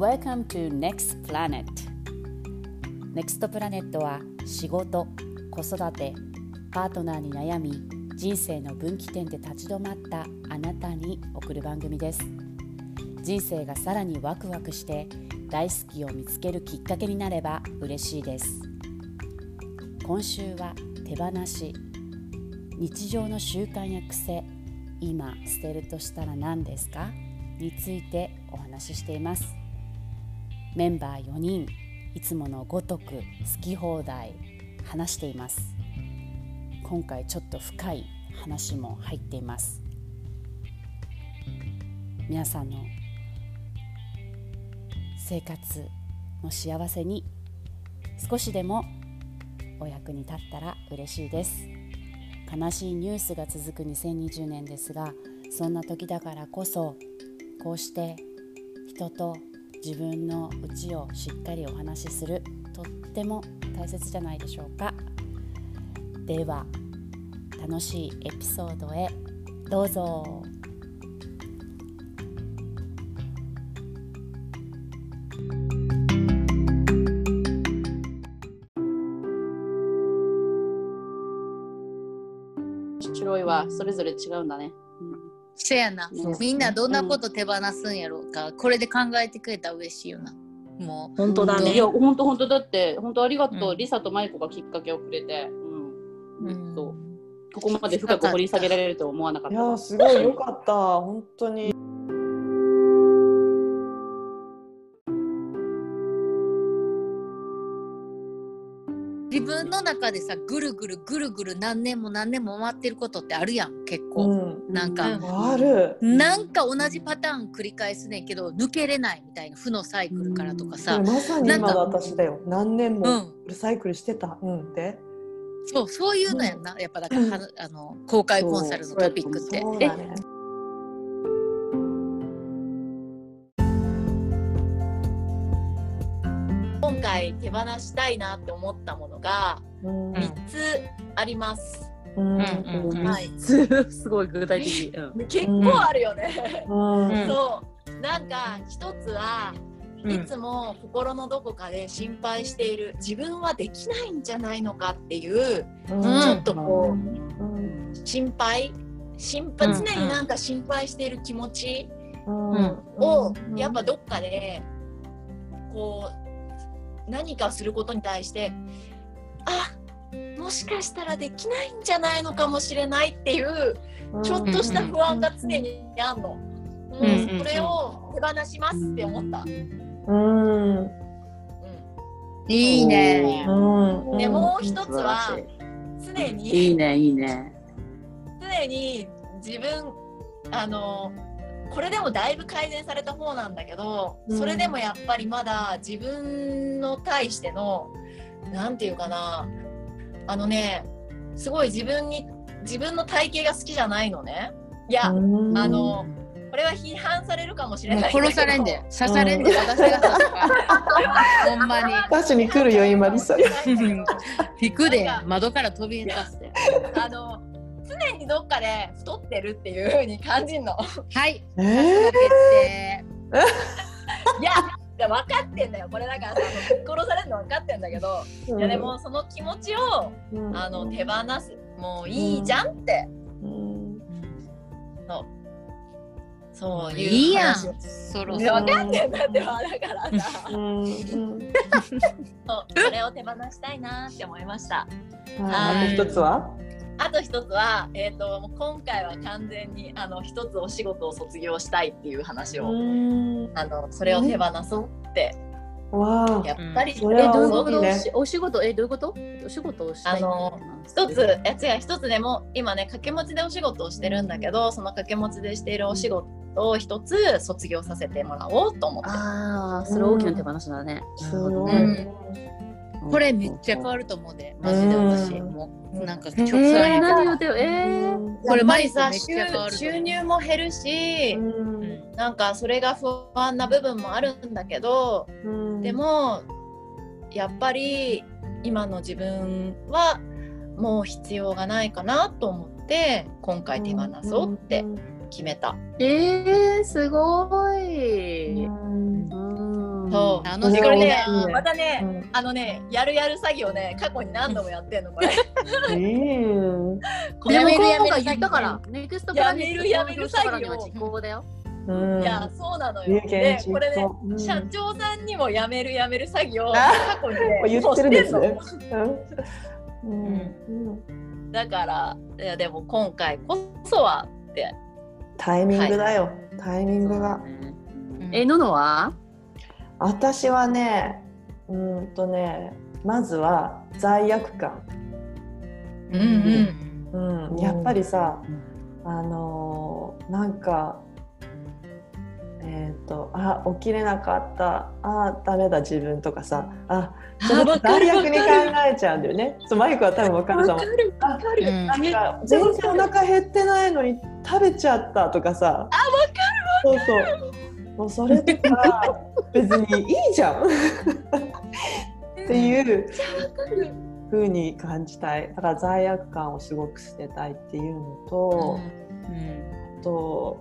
Welcome to Next Planet. Next Planet は仕事、子育て、パートナーに悩み人生の分岐点で立ち止まったあなたに送る番組です。人生がさらにワクワクして大好きを見つけるきっかけになれば嬉しいです。今週は手放し日常の習慣や癖今捨てるとしたら何ですか？についてお話ししています。メンバー4人いつものごとく好き放題話しています。今回ちょっと深い話も入っています。皆さんの生活の幸せに少しでもお役に立ったら嬉しいです。悲しいニュースが続く2020年ですがそんな時だからこそこうして人と自分の内をしっかりお話しするとっても大切じゃないでしょうか。では楽しいエピソードへどうぞ。白いわ。それぞれ違うんだね、せやな。ね。みんなどんなこと手放すんやろうか。これで考えてくれたら嬉しいよな。もう。本当だね。いや本当本当だって本当ありがとう、うん。リサとマイコがきっかけをくれて、うん。うん。そう。ここまで深く掘り下げられるとは思わなかったいやーすごい。よかった。本当に分の中でさ、ぐるぐるぐるぐる何年も何年も回ってることってあるやん、結構。うん。なんか、うん。ある。なんか同じパターン繰り返すねんけど、抜けれないみたいな負のサイクルからとかさ。それまさになんか。今の私だよ。何年もうん。リサイクルしてたうんでそう、そういうのやんな。やっぱだから、はあの、公開コンサルのトピックって。そうだね。今回手放したいなって思ったものがうん。3つあります。うん。うんうんうん。はい、すごい具体的、う ん結構あるよね。うん。うん。そう。なんか一つはうんいつも心のどこかで心配している。自分はできないんじゃないのかっていううん。ちょっとこうん。心配。心配。うん。常になんか心配している気持ちうん。をやっぱどっかでこう何かすることに対してあもしかしたらできないんじゃないのかもしれないっていうちょっとした不安が常にあんの。もんうそれを手放しますって思った。うん。ういいね。うん。ん、でもう一つはし常いいにいねいいね。常に自分あのこれでもだいぶ改善された方なんだけど、うん。それでもやっぱりまだ自分の対してのなんていうかなあのねすごい自分に自分の体型が好きじゃないのね。いや、うん。あのこれは批判されるかもしれない殺されんで、刺されんで、私が刺すから。ほんまに。確かに来るよ今リサ。引くで、窓から飛び出して。あの常にどっかで太ってるっていう風に感じるの。はい。え決定。いやいや分かってんだよこれだからの殺されるの分かってんだけど、ーいやでもその気持ちをうんあの手放すもういいじゃんって、うんそういういいやん。そろそろ。分かってんだってばだからさうんうん そうそれを手放したいなって思いました。はいあと一つは？あと一つは、えー、と今回は完全にあの一つお仕事を卒業したいっていう話を、うん。あのそれを手放そうってわあ。やっぱり、それはえどういうこと？お仕事？えどういうこと？お仕事をしたいあの一つやつが一つでも今ね掛け持ちでお仕事をしてるんだけどその掛け持ちでしているお仕事を一つ卒業させてもらおうと思ってああそれ大きな手放しだね、すごい。うんこれめっちゃ変わると思うで。マジで私。うん。もう、なんかえ直感ー、やから何言うてよえー、これやっぱりさ収収入も減るし、うん。なんかそれが不安な部分もあるんだけど、うん。でもやっぱり今の自分はもう必要がないかなと思って今回手放そうって決めた。えー、すごい。うんうんそう。あこれねの人ねうん。またね、うん。あのねやるやる詐欺をね過去に何度もやってんのこれ。やめるやめる言ったから、ネクストプラネットやめるやめる投票したからには実行だよ。うん。いやそうなのよ。でこれね社長さんにもやめるやめる詐欺をあ過去にね 言ってるんですね。うんだからいやでも今回こそはって。タイミングだよ、タイミングが。え、ののは？私はねうーんとねまずは罪悪感、うんうん、やっぱりさあのーなんかえっ、とあ起きれなかった。あダメだ自分とかさ。あそれあわかる罪悪に考えちゃうんだよねそうマイクは多分分かると思う。るあうんなんか全然お腹減ってないのに食べちゃったとかさ。あ分かる。そうそうもうそれとか 別にいいじゃん。っていう。ふうに感じたい。だから罪悪感をすごく捨てたいっていうのと、あと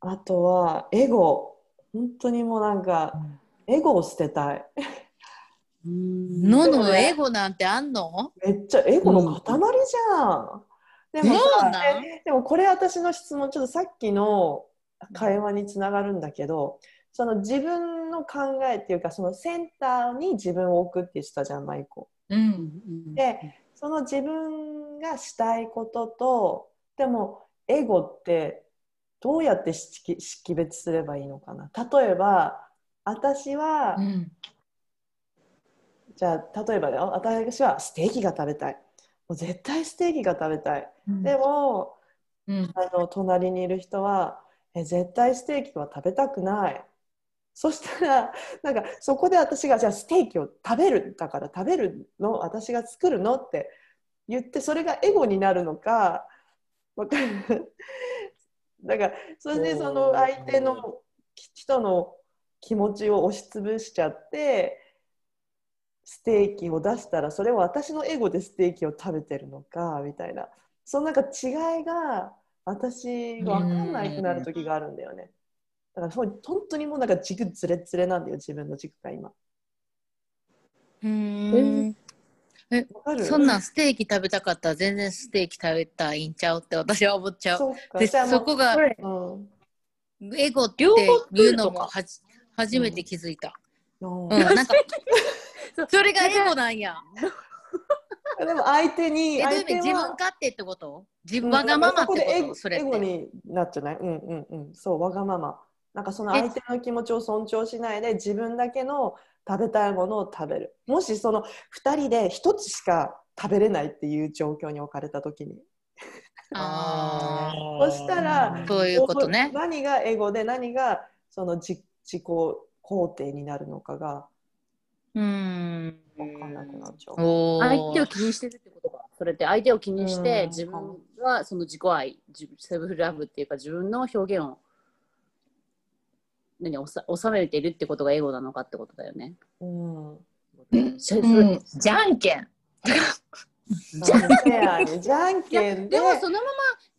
あとはエゴ。本当にもうなんかエゴを捨てたい。ののエゴなんてあんの？めっちゃエゴの塊じゃん。でもでもこれ私の？質問ちょっとさっきの会話につながるんだけどその自分の考えっていうかそのセンターに自分を置くって言ってたじゃんマイコ。うんでその自分がしたいこととでもエゴってどうやって識識別すればいいのかな？例えば私は、うん。じゃあ例えば私はステーキが食べたい。もう絶対ステーキが食べたいでもうん。あの隣にいる人はえ絶対ステーキは食べたくない。そしたらなんかそこで私がじゃあステーキを食べるだから食べるの？私が作るの？って言ってそれがエゴになるのかわかるだからそれでその相手の人の気持ちを押しつぶしちゃってステーキを出したらそれは私のエゴでステーキを食べてるのかみたいなそのなんか違いが私が分かんなくなる時があるんだよね。だからそう本当にもうなんか軸ずれずれなんだよ自分の軸が今。うんわかる？そんなんステーキ食べたかったら全然ステーキ食べたらいいんちゃうって私は思っちゃう。そでそこがうん。エゴっていうのもはじ初めて気づいた。うん。うん、なんか それがエゴなんや。でも相手に相手は自分勝手ってこと？自うん分わがままってそことそれっエゴて。になっちゃないうんうんうん。そうわがまま。なんかその相手の気持ちを尊重しないで自分だけの食べたいものを食べる。もしその2人で1つしか食べれないっていう状況に置かれた時に。あ そしたらあ、そういうことね。何がエゴで何がその自自己肯定になるのかがうん。分かんなくなっちゃう。お相手を気にしてるってことか。それって相手を気にして、うん自分はその自己愛、自セルフラブっていうか自分の表現を何おさ収めているってことがエゴなのかってことだよね。うん じゃんけん じゃんけんじゃんけんででもそのま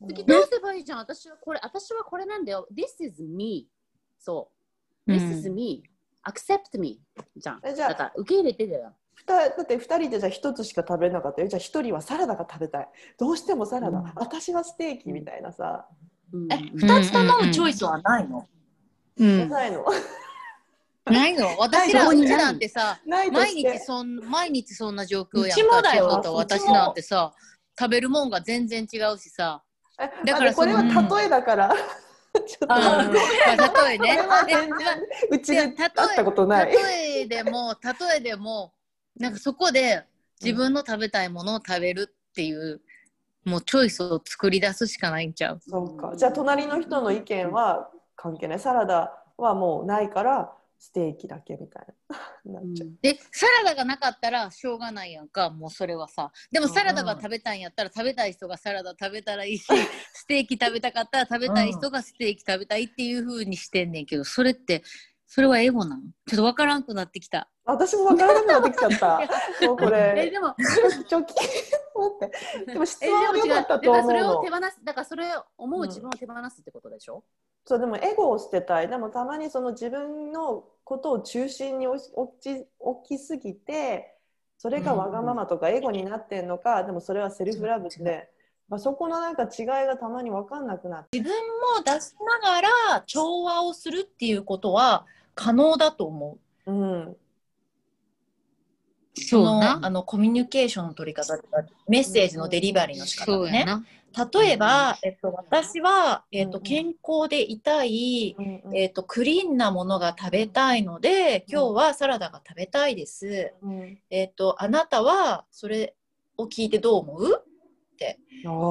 ま突き通せばいいじゃん。私はこれ、私はこれなんだよ。This is me. そう。This is me. Accept me. じゃん。えじゃあだから受け入れてだよ。ふただって2人でじゃあ1つしか食べなかったよ。じゃあ1人はサラダが食べたい。どうしてもサラダ、うん。私はステーキみたいなさ、うん。え二つ頼むチョイスはないの？うん。ないの。ないの？私らうちなんてさ、ないと毎して。日そん毎日そんな状況やんうちもだよ。千穂と私なんてさ食べるもんが全然違うしさ。えだからあこれは例えだから、ちょっと。まあ例えね。うちで会ったことない。例えでも例えでもなんかそこで自分の食べたいものを食べるっていうもうチョイスを作り出すしかないんちゃう。そうか。じゃあ隣の人の意見は関係ない。サラダはもうないからステーキだけみたいな。なっちゃう、でサラダがなかったらしょうがないやんかもうそれはさ。でもサラダが食べたいんやったら食べたい人がサラダ食べたらいいし ステーキ食べたかったら食べたい人がステーキ食べたいっていう風にしてんねんけどそれってそれはエゴなのちょっとわからんくなってきた。私も分からなくなってきちゃった。もうこえれでも、チョキ。待って。でも質問は良かったとからそれ思うのを手放す、だからそれを思う自分を手放すってことでしょ、そうでもエゴを捨てたいでもたまにその自分のことを中心に置き置きすぎてそれがわがままとかエゴになってんのか、でもそれはセルフラブで、まあ、そこのなんか違いがたまに分かんなくなって自分も出しながら調和をするっていうことは可能だと思う。うんそうなのあのコミュニケーションの取り方とかメッセージのデリバリーの仕方がね。そうやな。例えば、えっと、私は、えっと、健康でいたい、えっと、クリーンなものが食べたいので今日はサラダが食べたいです。うん。えっと、あなたはそれを聞いてどう思う？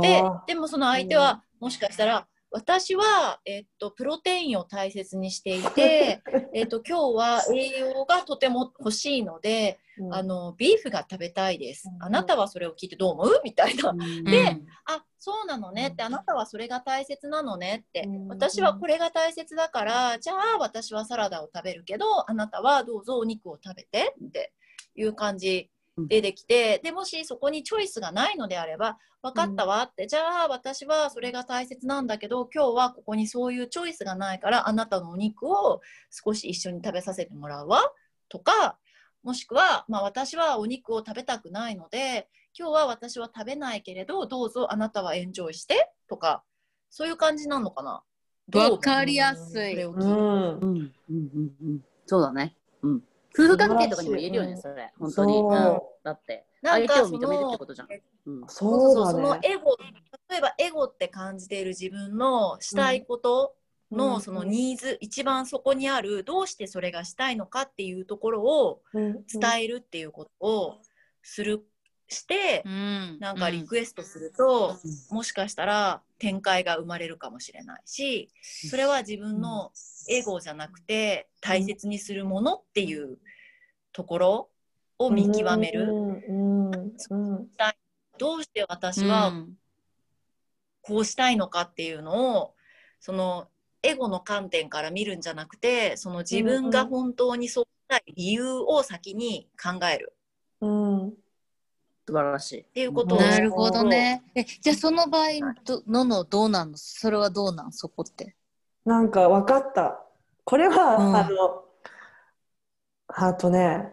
であでもその相手はもしかしたら私は、えっと、プロテインを大切にしていて、えっと、今日は栄養がとても欲しいので、ーあのビーフが食べたいです。うん。あなたはそれを聞いてどう思う？みたいな。でうん。あそうなのねってあなたはそれが大切なのねって。うん。私はこれが大切だからじゃあ私はサラダを食べるけどあなたはどうぞお肉を食べてっていう感じでできてでもしそこにチョイスがないのであれば分かったわってじゃあ私はそれが大切なんだけど今日はここにそういうチョイスがないからあなたのお肉を少し一緒に食べさせてもらうわとかもしくは、まあ、私はお肉を食べたくないので今日は私は食べないけれどどうぞあなたはエンジョイしてとかそういう感じなのかな？どう思う？わかりやすい。そうだね。うん。夫婦関係とかにも言えるよね、素それ。本当に。そううんだって、相手を認めるってことじゃん。うん。そうだそのねエゴ例えばエゴって感じている自分のしたいことうんのそのニーズ、一番そこにあるどうしてそれがしたいのかっていうところを伝えるっていうことをするしてうんなんかリクエストすると、もしかしたら展開が生まれるかもしれないしそれは自分のエゴじゃなくて大切にするものっていうところを見極める。うん。うん。うん。どうして私うん。はこうしたいのかっていうのをそのエゴの観点から見るんじゃなくてその自分が本当にそうしたい理由を先に考える。うん素晴らしい。っていうことをなるほどね。えじゃあその場合どののどうなんの？それはどうなん？そこって。なんか分かった。これは、うんあの、あとね、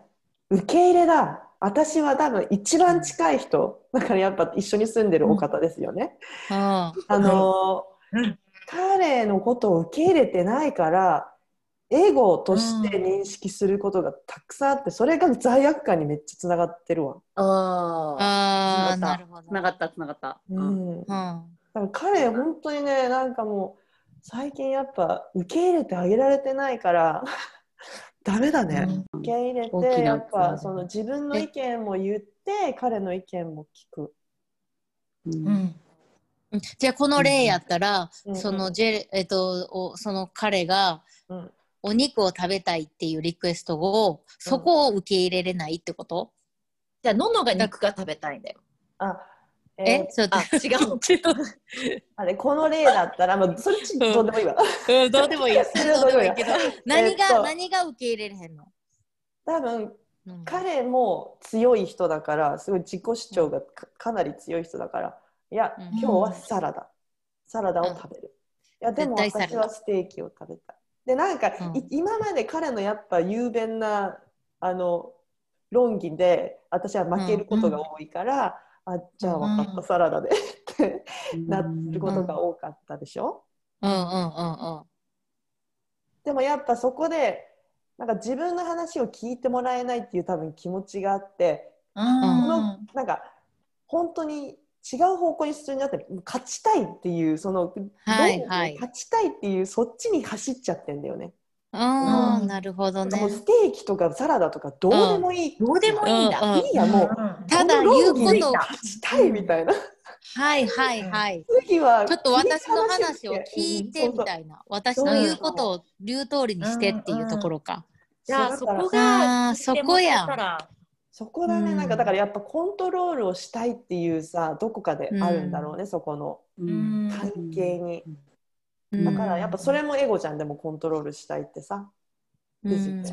受け入れだ。私は多分一番近い人、だからやっぱ一緒に住んでるお方ですよね。うんあの、うん彼のことを受け入れてないから、エゴとして認識することがたくさんあって、それが罪悪感にめっちゃつながってるわ。ああ。ああつながったなるほど。つながった、つながった。ううん。ん。うんだから彼本当にねなんかもう最近やっぱ受け入れてあげられてないから ダメだね、受け入れてやっぱその自分の意見も言って彼の意見も聞く、うんうんじゃあこの例やったら、うんそのジェレえっとおその彼がうんお肉を食べたいっていうリクエストをそこを受け入れれないってこと？じゃあののが肉が食べたいんだよ。あええーちょっとあ違うのあれこの例だったら、まあ、それちょっとどうでもいいわ。うんどうでもいい。どうでもいいわ何が、えっと何が受け入れれへんの？多分うん。彼も強い人だからすごい自己主張がかかなり強い人だからいや、うん。今日はサラダ。サラダを食べる、いやでも私はステーキを食べたいでなんか、うん。い今まで彼のやっぱ雄弁なあの論議で私は負けることが多いから、あじゃあ分かった、うんサラダでってなることが多かったでしょ、うんうんうんうん。でもやっぱそこでなんか自分の話を聞いてもらえないっていう多分気持ちがあってうん。このなんか本当に違う方向に進んじゃって勝ちたいっていうその、はいどうはい。勝ちたいっていうそっちに走っちゃってんだよね。ああ、うん。なるほどね。ステーキとかサラダとかどうでもいい。どうでもいいんだ、うん。うんいいやもう、ただ言うことを。勝ちたいみたいな。はいはいはい。次はちょっと私の話を聞いてみい。たいな。私の言うことを言う通りにしてっていうところか。じゃあそこがそこやそこだね、うん。なんかだからやっぱコントロールをしたいっていうさどこかであるんだろうね、そこのうん。関係に。うん。だからやっぱそれもエゴじゃんでもコントロールしたいってさ。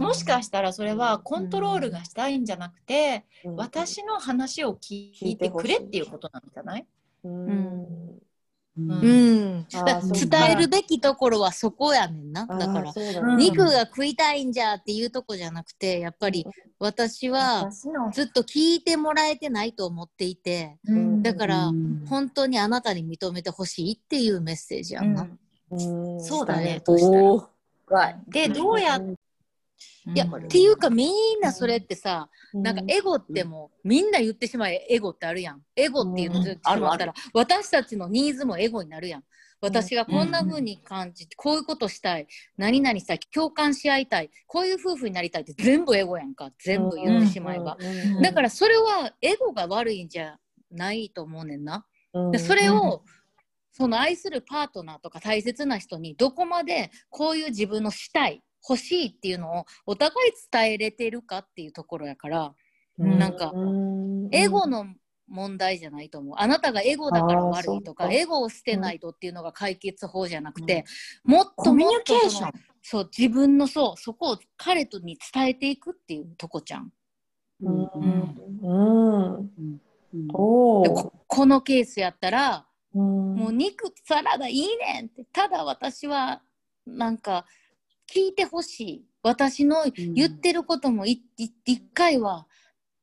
もしかしたらそれはコントロールがしたいんじゃなくて、うん。私の話を聞いてくれっていうことなんじゃない？うんうん。伝えるべきところはそこやねんな。だから肉が食いたいんじゃっていうとこじゃなくてやっぱり私はずっと聞いてもらえてないと思っていてうん。だからうん。本当にあなたに認めてほしいっていうメッセージやんな。うん。そうだね。でどうやっいやっていうかみんなそれってさ、うん。なんかエゴってもうみんな言ってしまえエゴってあるやん。エゴっていうの言ってしまったら、私たちのニーズもエゴになるやん。私がこんな風に感じて、こういうことしたい。何々したい共感し合いたい。こういう夫婦になりたいって全部エゴやんか。全部言ってしまえば、うん。だからそれはエゴが悪いんじゃないと思うねんな、うん。でそれを、その愛するパートナーとか大切な人にどこまでこういう自分のしたい欲しいっていうのをお互い伝えれてるかっていうところやからうん。なんかうん。エゴの問題じゃないと思う。あなたがエゴだから悪いとかエゴを捨てないとっていうのが解決法じゃなくて、もっとコミュニもっとそのケーション。そう自分のそうそこを彼とに伝えていくっていうとこちゃん。うん。うん。うん。ここのケースやったらうん。もう肉サラダいいねんってただ私はなんか聞いてほしい。私の言ってることもいい一回は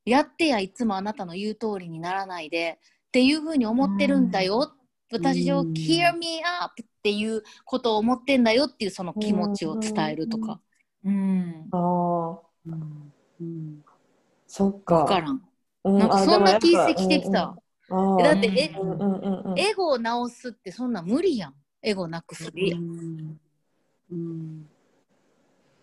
やってやいつもあなたの言う通りにならないでっていうふうに思ってるんだよ、私をうん。Hear me up っていうことを思ってんだよっていうその気持ちを伝えるとか。うん。あそっか。分からん。うなんかそんな気あしてきた、でもやっぱだってえうんうんうんうん。エゴを直すってそんな無理やん。エゴなくすって、うん。うん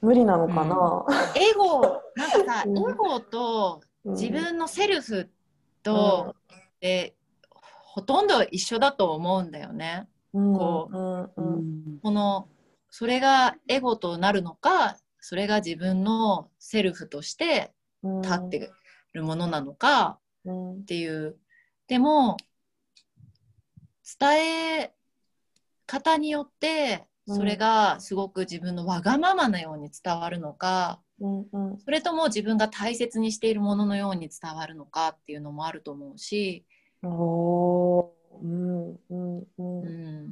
無理なのかな？エゴなんかさ うん。エゴと自分のセルフと、でほとんど一緒だと思うんだよね。こうんうん。ううんん。このそれがエゴとなるのかそれが自分のセルフとしてうん。立ってるものなのかうん。っていう。でも伝え方によってそれがすごく自分のわがままなように伝わるのかうんうん。それとも自分が大切にしているもののように伝わるのかっていうのもあると思うし、おー。うんうんううん。ん、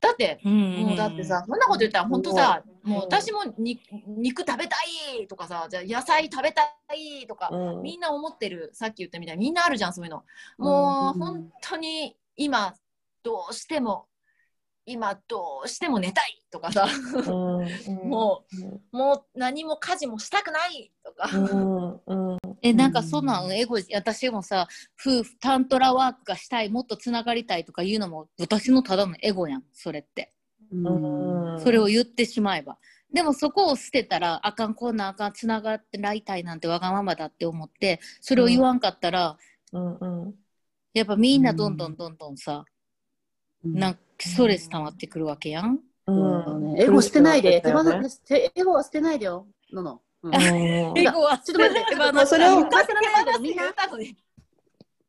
だってもうだってさそんなこと言ったら本当さもう私もに肉食べたいとかさじゃあ野菜食べたいとかうん。みんな思ってる。さっき言ったみたいにみんなあるじゃんそういうの。もううん。本当に今どうしても今どうしても寝たいとかさ。うんうん。もうもう何も家事もしたくないとか、うんうん。えなんかそんなんエゴ私もさ夫婦タントラワークがしたいもっとつながりたいとか言うのも私のただのエゴやんそれって。うん。それを言ってしまえば。でもそこを捨てたらあかんこんなんあかんつながってらいたいなんてわがままだって思ってそれを言わんかったら、うん。うんやっぱみんなどんどんどんどんさ、なんかストレス溜まってくるわけやん。うん。エゴ捨てないで、手放苦してせエゴは捨てないでよ、のの。うん。エゴはちょっと待って、手放まあそれを言わせないけどみんな。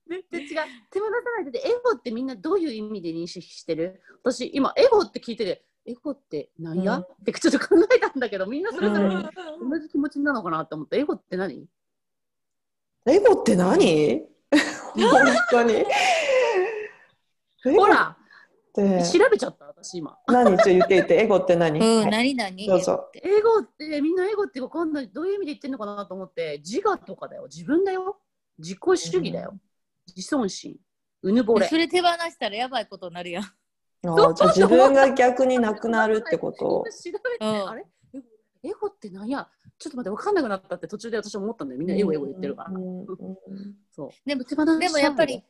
全然違う。手放さないでで、エゴってみんなどういう意味で認識してる？私、今、エゴって聞いてて、エゴって何や、うん。ってちょっと考えたんだけど、みんなそれぞれうん。同じ気持ちなのかなって思って、エゴって何？エゴって何？本当に。ほら、エゴって調べちゃった、私今。何？ちょっと言って言って、エゴって何、うん、はい何何？どうぞってエゴって、みんなエゴってわかんない。どういう意味で言ってんのかなと思って、自我とかだよ。自分だよ。自己主義だよ。自尊心。うぬぼれそ。れ手放したらやばいことになるやん。あ自分が逆になくなるってこと調べて、うんあれ？エゴってなんやちょっと待って、わかんなくなったって途中で私思ったんだよ。みんなエゴエゴ言ってるから。うんうん そう。ででもやっぱり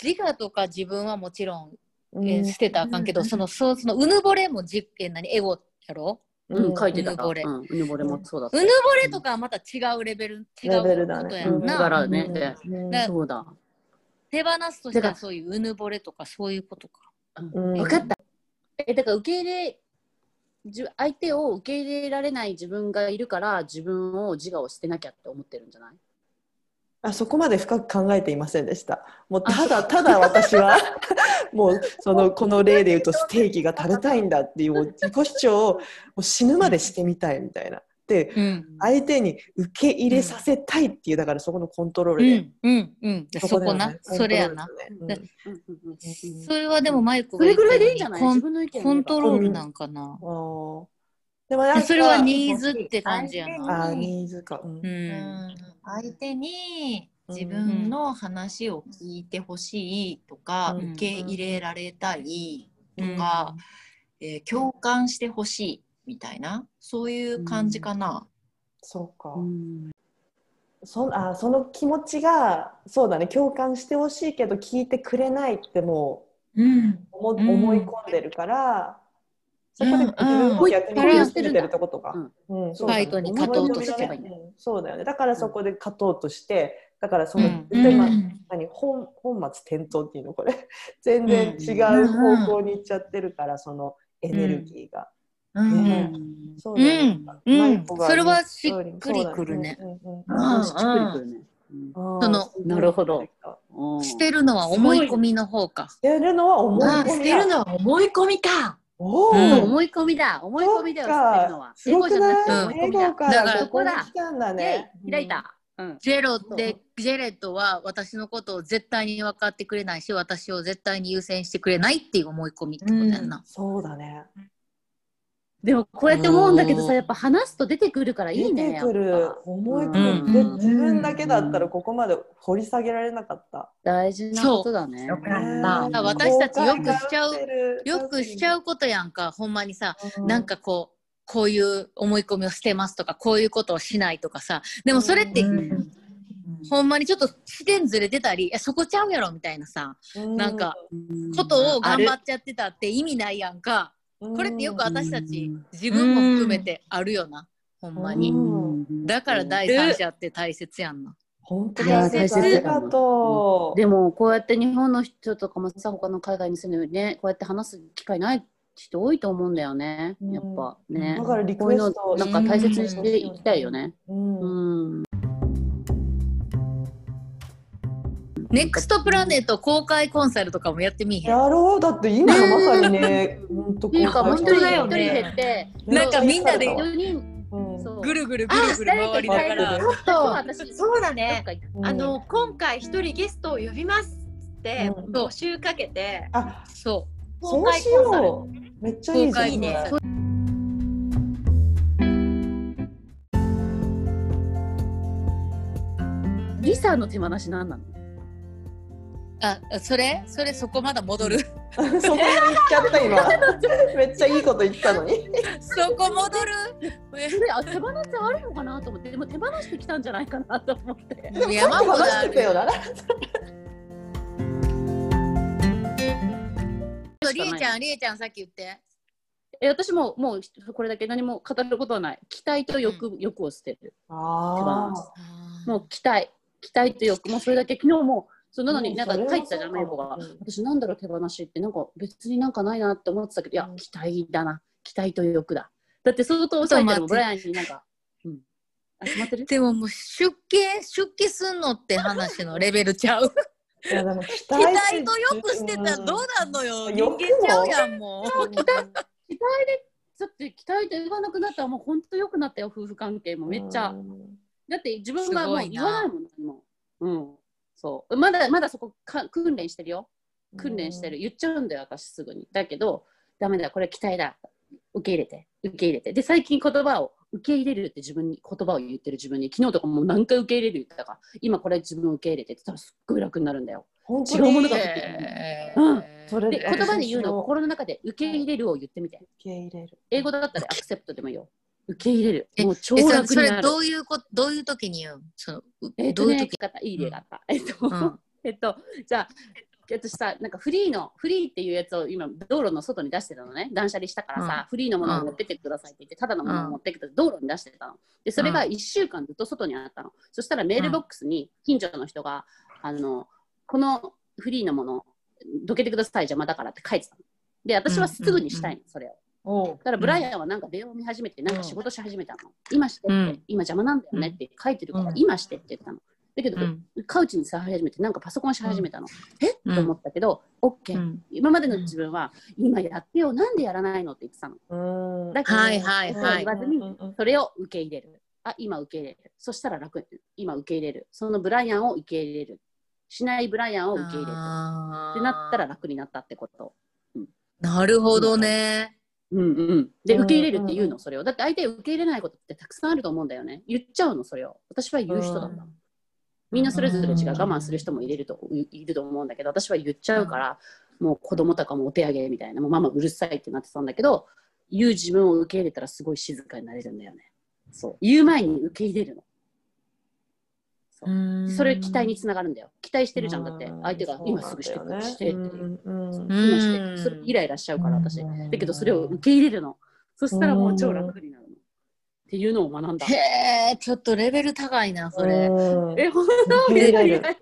自我とか自分はもちろん、うんえー捨てたらあかんけど、そのそうそのうぬぼれもじえ何？エゴやろ？うん、書いてた。うぬぼれ。うぬぼれもそうだ。うぬぼれとかはまた違うレベル違うことだねうん、だやん。な、からね、そうだ。手放すとしただかららそういううぬぼれとかそういうことか。うん。分かった。え、だから受け入れ、じゅ相手を受け入れられない自分がいるから、自分を自我を捨てなきゃって思ってるんじゃない？あそこまで深く考えていませんでした。もうただただ私は もうそのこの例で言うとステーキが食べたいんだっていう自己主張をもう死ぬまでしてみたいみたいな。ってうん。相手に受け入れさせたいっていうだからそこのコントロールで、うんうんうん。でそこなね。それやな。それはでもマイクそれぐらいでいいんいじゃない？コン自分の意見コントロールルなんかな。うんでもなんかそれはニーズって感じやな。あーニーズか、うん。ううん。ん相手に自分の話を聞いてほしいとか、うん。受け入れられたいとうん。か、えー共感してほしいみたいなそういう感じかな。そうか、うん。そあその気持ちがそうだね共感してほしいけど聞いてくれないってもう思,、うん。思い込んでるからそこで自分を逆にうん追い詰めてるってことか。うん。そうだね。ファイトに勝とうとしてばいい。んだうん。そうだよね。だからそこで勝とうとしてだからその、うん。絶対まあうん。何本本末転倒っていうの？これ。全然違う方向に行っちゃってるから、そのエネルギーが。うん。ね。そうだね。ん。うん。それはしっくりくるね。うんうんうん。しっくりくるね。うん。そのなるほど。うんしてるのは思い込みの方か。してるのは思いあ込み捨てるのは思い込みか。おお、うん思い込みだ。思い込みだよ、捨てるのは。すごくないエゴじゃなくて思い込みだ。だからここだ開いた。うん。ジェロってジェレットは私のことを絶対に分かってくれないし私を絶対に優先してくれないっていう思い込みってことやんな。そうだね。でもこうやって思うんだけどさ、うん。やっぱ話すと出てくるからいいね。出てくる。思いうん込みで自分だけだったらここまで掘り下げられなかった。大事なことだね。よかった私たちよくしちゃうよくしちゃうことやんかほんまにさ、うなんかこうこういう思い込みを捨てますとかこういうことをしないとかさ。でもそれって、うん。ほんまにちょっと視点ずれてたりえそこちゃうやろみたいなさ。なんかうん。ことを頑張あっちゃってたって意味ないやんか。うんこれってよく私たちうん。自分も含めてあるよなほんまに。うん。だから第三者って大切やんな。本当。大切ありがとう。でもこうやって日本の人とかもさ他の海外に住んでるねこうやって話す機会ない人多いと思うんだよね。うん。やっぱね。だからリこういうのクエストなんか大切にしていきたいよね。うんネクストプラネット公開コンサルとかもやってみいへん。やろう。だって今がまさにね、本当っていうかもう一人本当だよ一人ね減って。なんかみんなで4人。ぐるぐるぐるぐる回りながら。あちょっと私そうだね。あの今回一人ゲストを呼びますってうん。募集かけて。あそう。し開コンサル。めっちゃいいじゃん。リサの手放し何なの？うあそれ？それそこまだ戻る。そこに行っちゃった今。めっちゃいいこと言ったのに。そこ戻る？それあ手放しあるのかなと思って。でも手放してきたんじゃないかなと思って。山ほど話あるしてたよな。りえちゃんりえちゃんさっき言って。え私ももうこれだけ何も語ることはない。期待と欲,、欲を捨てる。ああ。もう期待。期待と欲。もうそれだけ。昨日もそのなのにうんなんか書いてたじゃんそうかも。メイコが。うん。私なんだろう手放しってなんか別になんかないなって思ってたけどいやうん。期待だな。期待と欲だ。だって相当抑えてるもブライアンになんかうん。あ決まってる？でももう出家出家すんのって話のレベルちゃう。いやでも期期待とよくしてたらどうなんのよ、うん人間ちゃうやんもう。期待期待でだって期待と言わなくなったらもう本当良くなったよ夫婦関係も。めっちゃ、だって自分がもう言わないもん何もうんそう。まだまだそこか訓練してるよ。訓練してる。言っちゃうんだよ私すぐに。だけどダメだこれ期待だ。受け入れて。受け入れて。で最近言葉を受け入れるって自分に言葉を言ってる自分に昨日とかもう何回受け入れる言ってたか。ら今これ自分を受け入れてって言ったらすっごい楽になるんだよ。違うものがへー。うん。それで言葉で言うの心の中で受け入れるを言ってみて。受け入れる。英語だったらアクセプトでもいいよ受け入れるえもう超楽になるそれどういうことどういう時に言うそのうえっとね、どういう時？方いい例があった。えっと、うん えっと、じゃあ、私さ、なんかフリーの、フリーっていうやつを今、道路の外に出してたのね。断捨離したからさ、うんフリーのものを持ってってくださいって言って、ただのものを持ってきて、道路に出してたの。で、それが1週間ずっと外にあったの。そしたらメールボックスに、近所の人が、あの、このフリーのもの、どけてください、邪魔だからって書いてたの。で、私はすぐにしたいの、それを。だからブライアンはなんか電話を見始めて、なんか仕事し始めたの。今してって、うん。今邪魔なんだよねって書いてるから、うん。今してって言ったの。だけど、うん。カウチに座り始めてなんかパソコンし始めたの、え？うん。と思ったけど OK、うん。今までの自分は、今やってよなんでやらないのって言ってたの。うん。だから、はいはいそうはい言わずにそれを受け入れる。あ今受け入れる。そしたら楽。今受け入れる。そのブライアンを受け入れる。しないブライアンを受け入れる。ってなったら楽になったってこと。なるほどね。うんうん。でうん受け入れるって言うの？それを。だって相手受け入れないことってたくさんあると思うんだよね。言っちゃうのそれを。私は言う人だった、みんなそれぞれ違ううん我慢する人もいれるといいると思うんだけど私は言っちゃうから、もう子供とかもお手上げみたいなもうママうるさいってなってたんだけど言う自分を受け入れたらすごい静かになれるんだよね。そう。言う前に受け入れるのそう。それ期待につながるんだよ。期待してるじゃんだって。相手が今すぐしてくれしてって今してそれイライラしちゃうから私。だけどそれを受け入れるの。そしたらもう超楽になるの。っていうのを学んだ。へえ、ちょっとレベル高いな、それ。うん。え本受当け入れる。いなこ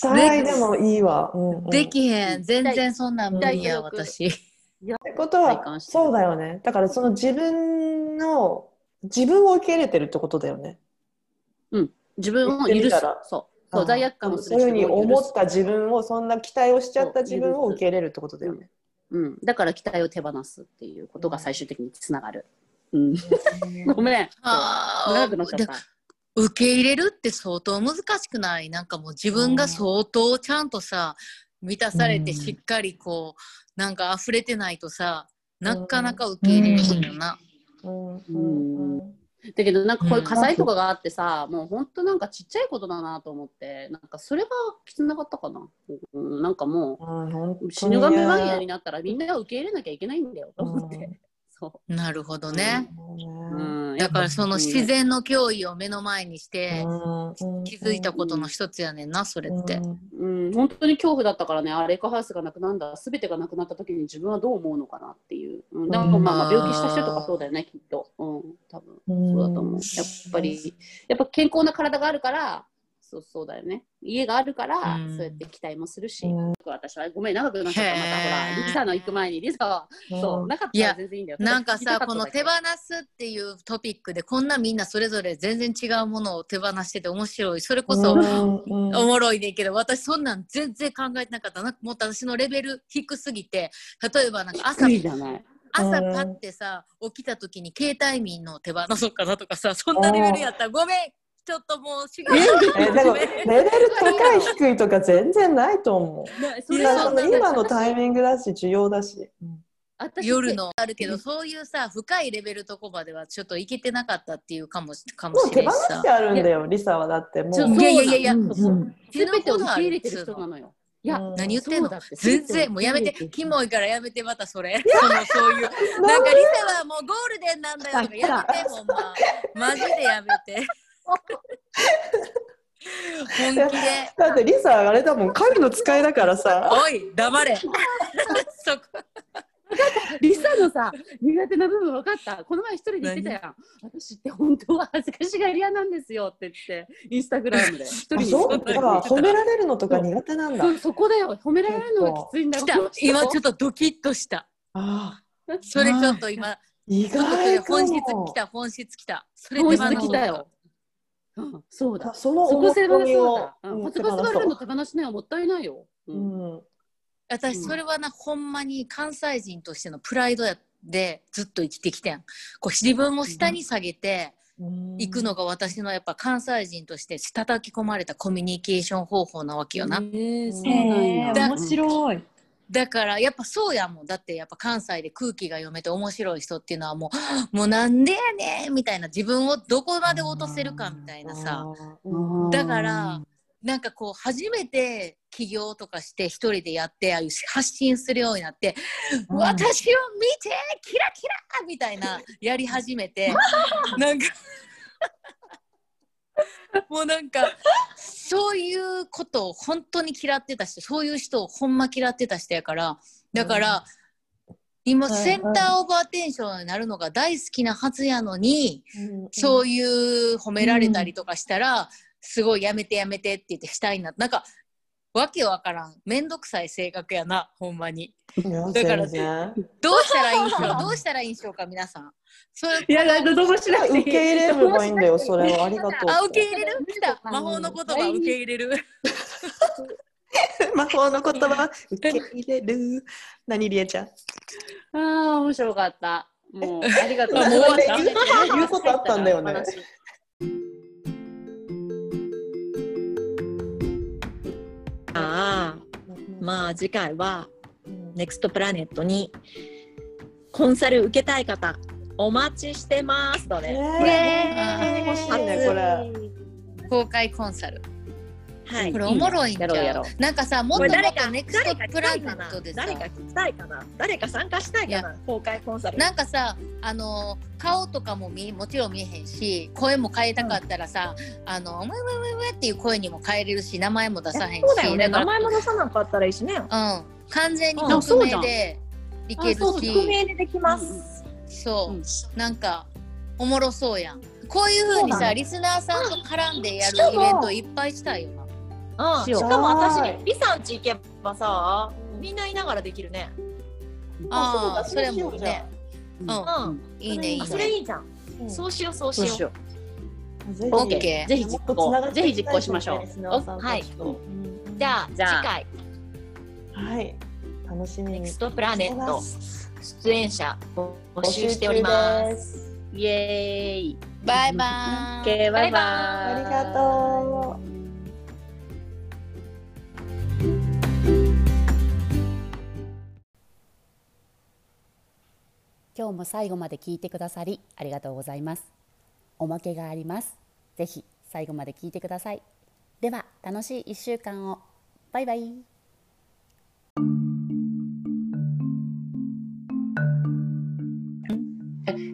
とないでもいいわ。うんうん。できへん。全然そんなん無理や、うん私。ってことはそうだよね。だからその自分の自分を受け入れてるってことだよね。自分を許す。そう。そう罪悪感をするそういうふうに思った自分をそんな期待をしちゃった自分を受け入れるってことだよね。うん、だから期待を手放すっていうことが最終的につながる。うん、ごめん。長くなっちゃった。受け入れるって相当難しくない？なんかもう自分が相当ちゃんとさ満たされてうんしっかりこうなんか溢れてないとさなかなか受け入れれへんよな。うん。うんだけどなんかこういう火災とかがあってさ、もうほんとなんかちっちゃいことだなと思ってなんかそれがつながったかな、うん、なんかもう死ぬがめワイヤになったらみんなが受け入れなきゃいけないんだよと思って、うん。そなるほどね。う、うん、だからその自然の脅威を目の前にして気気づいたことの一つやねんなそれって。うん、本当に恐怖だったからね、あレイクハウスがなくなった、すべてがなくなった時に自分はどう思うのかなっていう。うん、だからまあまあ病気した人とかそうだよね、きっと。うん、多分そうだと思う。やっぱり、やっぱ健康な体があるから、そうそうだよね。家があるから、うん。そうやって期待もするし、うん。私はごめん、長くなっちゃった、またほら、リサの行く前に、リサ。は、そう、なかったら全然いいんだよ。なんかさこの手放すっていうトピックでこんなみんなそれぞれ全然違うものを手放してて面白い。それこそおもろいねんけど私そんなん全然考えてなかったなんかもっと私のレベル低すぎて例えばなんか朝け低いじゃない。朝パッてさ起きた時に携帯民の手放そうかなとかさそんなレベルやったらごめんちょっともう仕事えでもレベル高い低いとか全然ないと思う。今のタイミングだし重要だし。私夜のあるけどそういうさ深いレベルとこまではちょっといけてなかったっていうかもかもしもう手放してあるんだよリサはだってもう。いやいやいやいやそうん。すべてを受け入れてる人なのよ。いや、うん。何言ってんの？全然もうやめてキモいからやめてまたそれ。そのそういう。なんかリサはもうゴールデンなんだよとかやめてもうま。マジでやめて本気でだってリサあれだもん神の使いだからさ。おい黙れ そこリサのさ、苦手な部分分かった？この前一人で言ってたやん。私って本当は恥ずかしがり屋なんですよって言って、インスタグラムで。一人あにそうか褒められるのとか苦手なんだ。そうそこだよ。褒められるのがきついんだよ。来た今ちょっとドキッとしたああそれちょっと今意外か本質も来。た本質来たそれ本手放そう質来たよ。うん、そうだ。その思い込みをだ。うんうん恥ずかしがれるの手放しないよ。もったいないよ。ううんん私それはな、ほんまに関西人としてのプライドやでずっと生きてきてんこう自分を下に下げていくのが私のやっぱ関西人として叩き込まれたコミュニケーション方法なわけよな、えーそうなんや。面白い。だからやっぱそうやもん。だってやっぱ関西で空気が読めて面白い人っていうのはもう もうなんでやねんみたいな自分をどこまで落とせるかみたいなさ。うん。だからなんかこう初めて起業とかして一人でやってああいう発信するようになって、うん。私を見てキラキラみたいなやり始めて。なんか もうなんかそういうことを本当に嫌ってた人そういう人をほんま嫌ってた人やからだから、今はいはい。センターオブアテンションになるのが大好きなはずやのに、そういう褒められたりとかしたら、すごいやめてやめてって言ってしたいななんかわけわからん。めんどくさい性格やなほんまに。だからどうしたらいいんでしょう？どうしたらいいんでしょうか皆さん。それいや、だどうもしなく受け入れればいいんだよそれは。ありがとうあ受け入れる？来た。魔法の言葉受け入れる。魔法の言葉受け入れる。何りえちゃん？ああ、面白かった。もう、ありがとう。もう終わった言うことあったんだよね ああ。まあ次回はネクストプラネットにコンサル受けたい方お待ちしてますので、ねえ欲しいねこれ。公開コンサルはい。これおもろいんちゃなんかさもっこともっとネクストプラネットでさ誰か聞きたいかな？誰か参加したいかいな公開コンサル。なんかさあの顔とかも見もちろん見えへんし声も変えたかったらさ、あの「ウェウェウェウェ」っていう声にも変えれるし名前も出さへんしそうだよね。名前も出さなかったらいいしね。うん、完全にあ匿名でいけるし。匿名でできます、そう、うん。なんかおもろそうやん。こういうふうにさ、ねリスナーさんと絡んでやるイベントいっぱいしたいよなうん、しかも私はい。リサんち行けばさみんないながらできるね。ああそれもね。うん。うん。いいねいいあそれねいいじゃん、うん。そうしようそうしよう。ぜひオッケー。ぜひ実行ぜひ実行しましょう。リスナーさんたちとじゃあ次回。はい。楽しみに。ネクストプラネット。す。出演者募集しております。う。イエーイ。バイバーイ。バイバイ。ありがとう今日も最後まで聞いてくださりありがとうございます。おまけがあります。ぜひ最後まで聞いてください。では楽しい1週間を。バイバイ。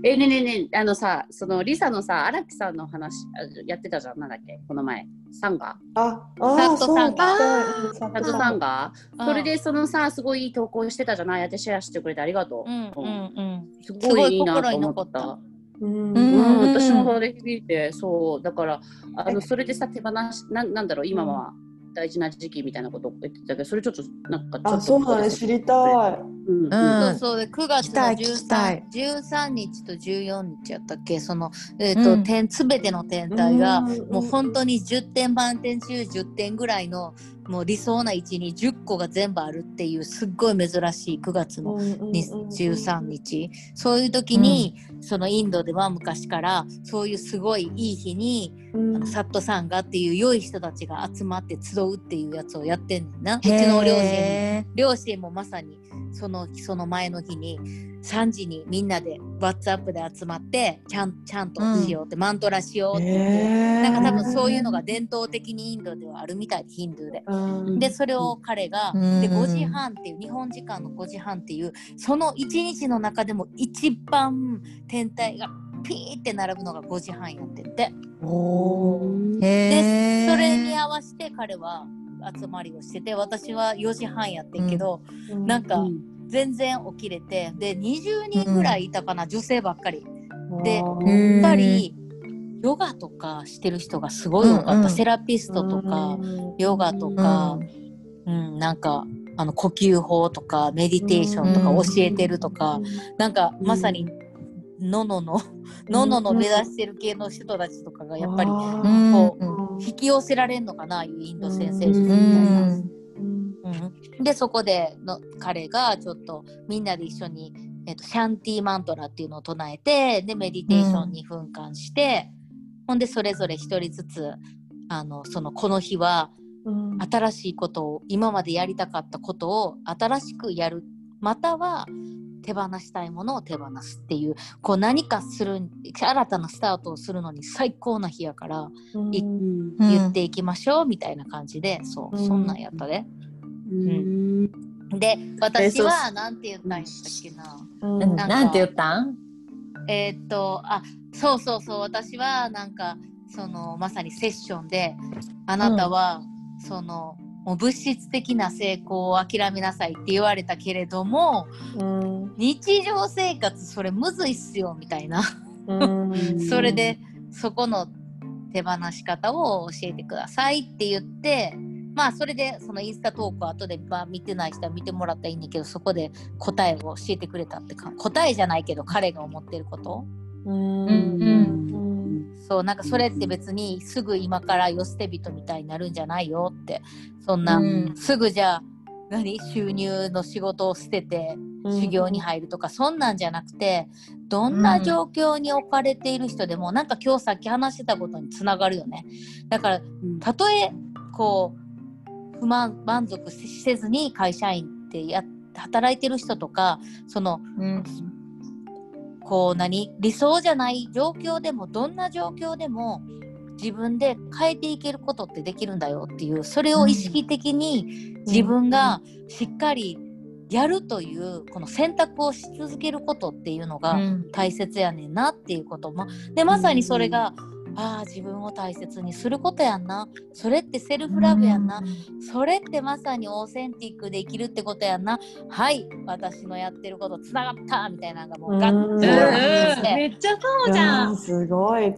えねえねえねえあのさそのリサのさ荒木さんの話やってたじゃん？なんだっけ？この前。サンガ。あサあットさんががサトさんがうん。それでそのさすごいいい投稿してたじゃない？やってシェアしてくれてありがとう、うんうんうん。すごいいいなと思っったた。うんうん。うん、私もそれ聞いて、そう、だから、あの、それでさ、手放し、なん、なんだろう、今は。大事な時期みたいなこと言ってたけど、それちょっと、なんか、ちょっと。あそうだ。ね知りたいうん。そううん。そうで9月の聞きたい聞きたい。13, 13日と14日やったっけそのえっ、と、うん点すべての天体がうん。もう本当に10点満点中10点ぐらいのもう理想な位置に10個が全部あるっていうすっごい珍しい9月のに13日。そういう時に、そのインドでは昔からそういうすごいいい日に、あのサットサンガっていう良い人たちが集まって集うっていうやつをやってんねんな。うちの両親。へ両親もまさにそのその前の日に3時にみんなで WhatsApp で集まってちゃんちゃんとしようって、マントラしようって。言って、なんか多分そういうのが伝統的にインドではあるみたいでヒンドゥーで。うん。でそれを彼が、うん。で5時半っていう日本時間の5時半っていうその1日の中でも一番天体がピーって並ぶのが5時半やってってでそれに合わせて彼は集まりをしてて私は4時半やってんけど、なんか全然起きれてで20人ぐらいいたかな、女性ばっかり。でうん。やっぱりヨガとかしてる人がすごい多かった、うんうん。セラピストとか、ヨガとか、うん。なんかあの呼吸法とかメディテーションとかうん。教えてるとか、なんかまさにのののののの目指してる系の人たちとかがやっぱりうん。こうん。引き寄せられんのかなインド先生術みうたいな。んうん、でそこでの彼がちょっとみんなで一緒に、えっとシャンティーマントラっていうのを唱えてでメディテーション2分間して、ほんでそれぞれ一人ずつあのそのこの日は新しいことを今までやりたかったことを新しくやるまたは手放したいものを手放すっていうこう何かする新たなスタートをするのに最高な日やからいうん。言っていきましょうみたいな感じで、そう、うん。そんなんやったで。うん。で私はなんて言ったんやったっけな。うん。ななんて言ったん？えーっとあそうそうそう私はなんかそのまさにセッションであなたは、そのもう物質的な成功を諦めなさいって言われたけれどもうん。日常生活それむずいっすよみたいな、うん。それでそこの手放し方を教えてくださいって言ってまあそれでそのインスタ投稿後でまあ見てない人は見てもらったらいいんだけどそこで答えを教えてくれたってか答えじゃないけど彼が思ってること？うん。うんそうなんかそれって別にすぐ今から世捨て人みたいになるんじゃないよって。そんな、うん。すぐじゃあ何収入の仕事を捨てて修行に入るとか、そんなんじゃなくてどんな状況に置かれている人でも、なんか今日さっき話してたことにつながるよね。だからたとえこう不満満足せずに会社員ってや働いてる人とかそのうん。こう何理想じゃない状況でもどんな状況でも自分で変えていけることってできるんだよっていうそれを意識的に自分がしっかりやるというこの選択をし続けることっていうのが大切やねんなっていうことも。でまさにそれが、ああ自分を大切にすることやんな。それってセルフラブやんな、それってまさにオーセンティックで生きるってことやんな。はい私のやってることつながったみたいなのがもうガッて。めっちゃそうじゃん。すごい。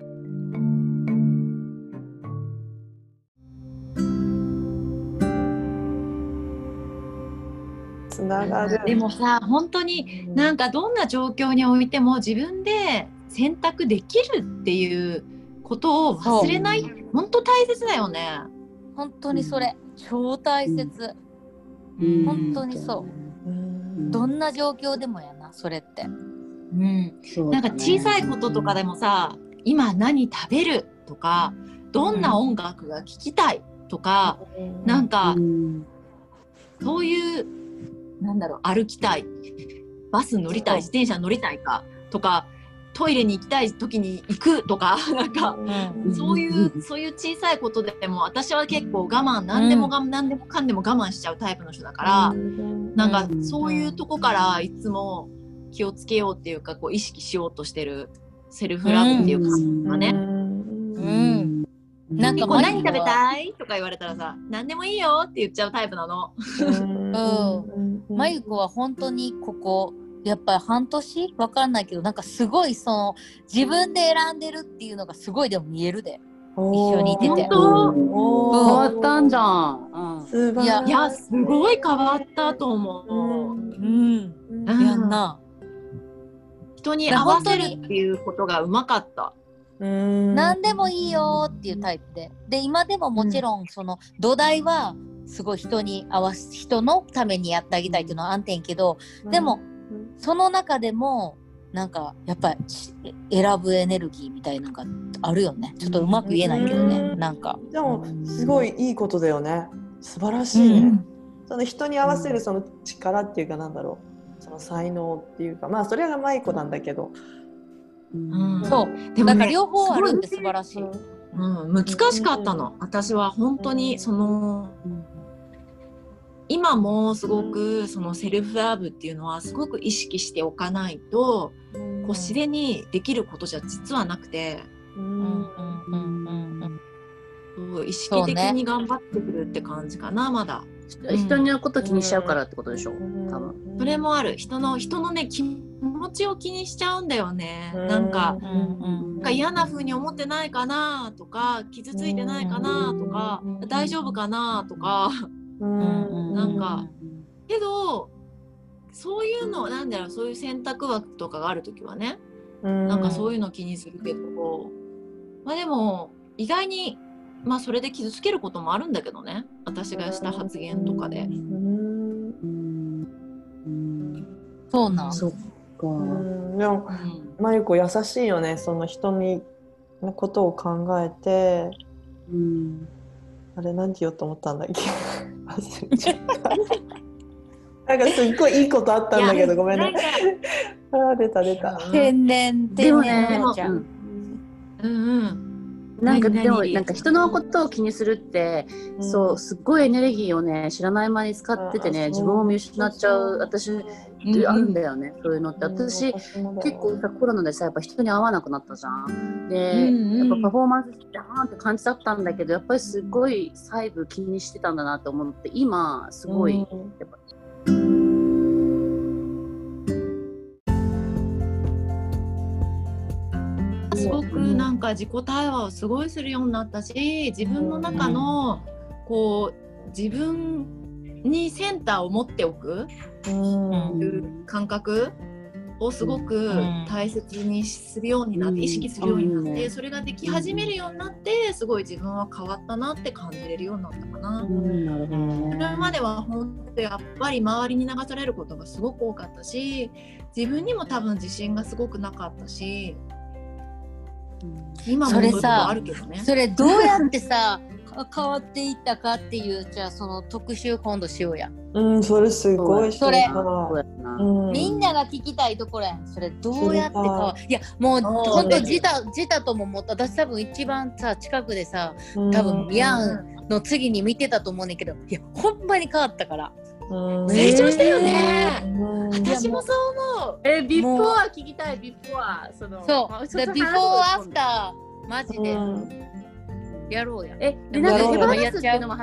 つながる。でもさ本当になんかどんな状況においても自分で選択できるっていうことを忘れない？本当大切だよね。本当にそれ。超大切、うん。本当にそう。うん。どんな状況でもやなそれって。うん、なんか小さいこととかでもさ今何食べるとかどんな音楽が聴きたいとか、なんかうん。そういうなんだろう歩きたい。バス乗りたい自転車乗りたいかとかトイレに行きたい時に行くとか なんかうん。そういうそういう小さいことでも私は結構我慢何でもが、何でもかんでも我慢しちゃうタイプの人だから、なんかうん。そういうとこからいつも気をつけようっていうかこう意識しようとしてるセルフラブっていうか、がね、うん。なんか何食べたいとか言われたらさ何でもいいよって言っちゃうタイプなの。まゆこは本当にここやっぱり半年？わかんないけどなんかすごいその自分で選んでるっていうのがすごいでも見えるで。一緒にいてて。変わったんじゃん。うん。い。いやすごい変わったと思う。うん。うん。やんな。人に合わせるっていうことがうまかった。うん。何でもいいよっていうタイプで。で今でももちろんその土台はすごい人に合わす人のためにやってあげたいっていうのはあんてんけどでもその中でもなんかやっぱりし選ぶエネルギーみたいなのがあるよね。ちょっとうまく言えないけどね。うん。なんか。でもすごいいいことだよね。素晴らしい。ね。その人に合わせるその力っていうかなんだろう。その才能っていうか。まあそれが舞子なんだけど。うん。そう。でもねだから両方あるって素晴らしい。うん、難しかったの、私は本当にその今もすごくそのセルフラブっていうのはすごく意識しておかないとこう自然にできることじゃ実はなくて。うん。うんうんうんうんうん。そう意識的に頑張ってくるって感じかなまだ。人のこと気にしちゃうからってことでしょ？多分。それもある。人の人のね気持ちを気にしちゃうんだよね。なんかんか嫌な風に思ってないかなとか傷ついてないかなとか大丈夫かなとかうんなんかけどそういうのなんだろうそういう選択枠とかがある時はねなんかそういうの気にするけどまあでも意外にまあそれで傷つけることもあるんだけどね私がした発言とかで。うんそうなん。そっか。うん。でもうん。まゆこ優しいよねその人にのことを考えて。うんあれなんて言おうと思ったんだっけ？忘れちゃった。なんかすっごいいいことあったんだけどごめんね。あー出た出た。天然で天然ちゃ。ん。うんうんなんかでもなんか人のことを気にするって、そうすっごいエネルギーをね知らない間に使っててあね自分を見失っちゃう私ってあるんだよね、そういうのって。私結構さコロナでさやっぱ人に会わなくなったじゃん。で、うんうん。やっぱパフォーマンスしてあーって感じだったんだけどやっぱりすごい細部気にしてたんだなって思って今すごい、やっぱか自己対話をすごいするようになったし自分の中のこう自分にセンターを持っておくうん。いう感覚をすごくん。大切にするようになって、うん。意識するようになって、それができ始めるようになってすごい自分は変わったなって感じれるようになったかな。それまでは本当やっぱり周りに流されることがすごく多かったし自分にも多分自信がすごくなかったし今もあるけどね。それどうやってさ か変わっていったかっていうじゃあその特集今度しようや、うん、それすごいそれ。うん。みんなが聞きたいところやん。それどうやって変わい。やもうほんと自他自他ともも私多分一番さ近くでさ多分ミャンの次に見てたと思うねんけどいやほんまに変わったから。うん成長したよね。うん。私もそう思う。えビフォー聞きたい。ビフォーそのまあそう。ちょっとでビフォーアフターマジで。うんやろうや。えでなんか手放すっていうのも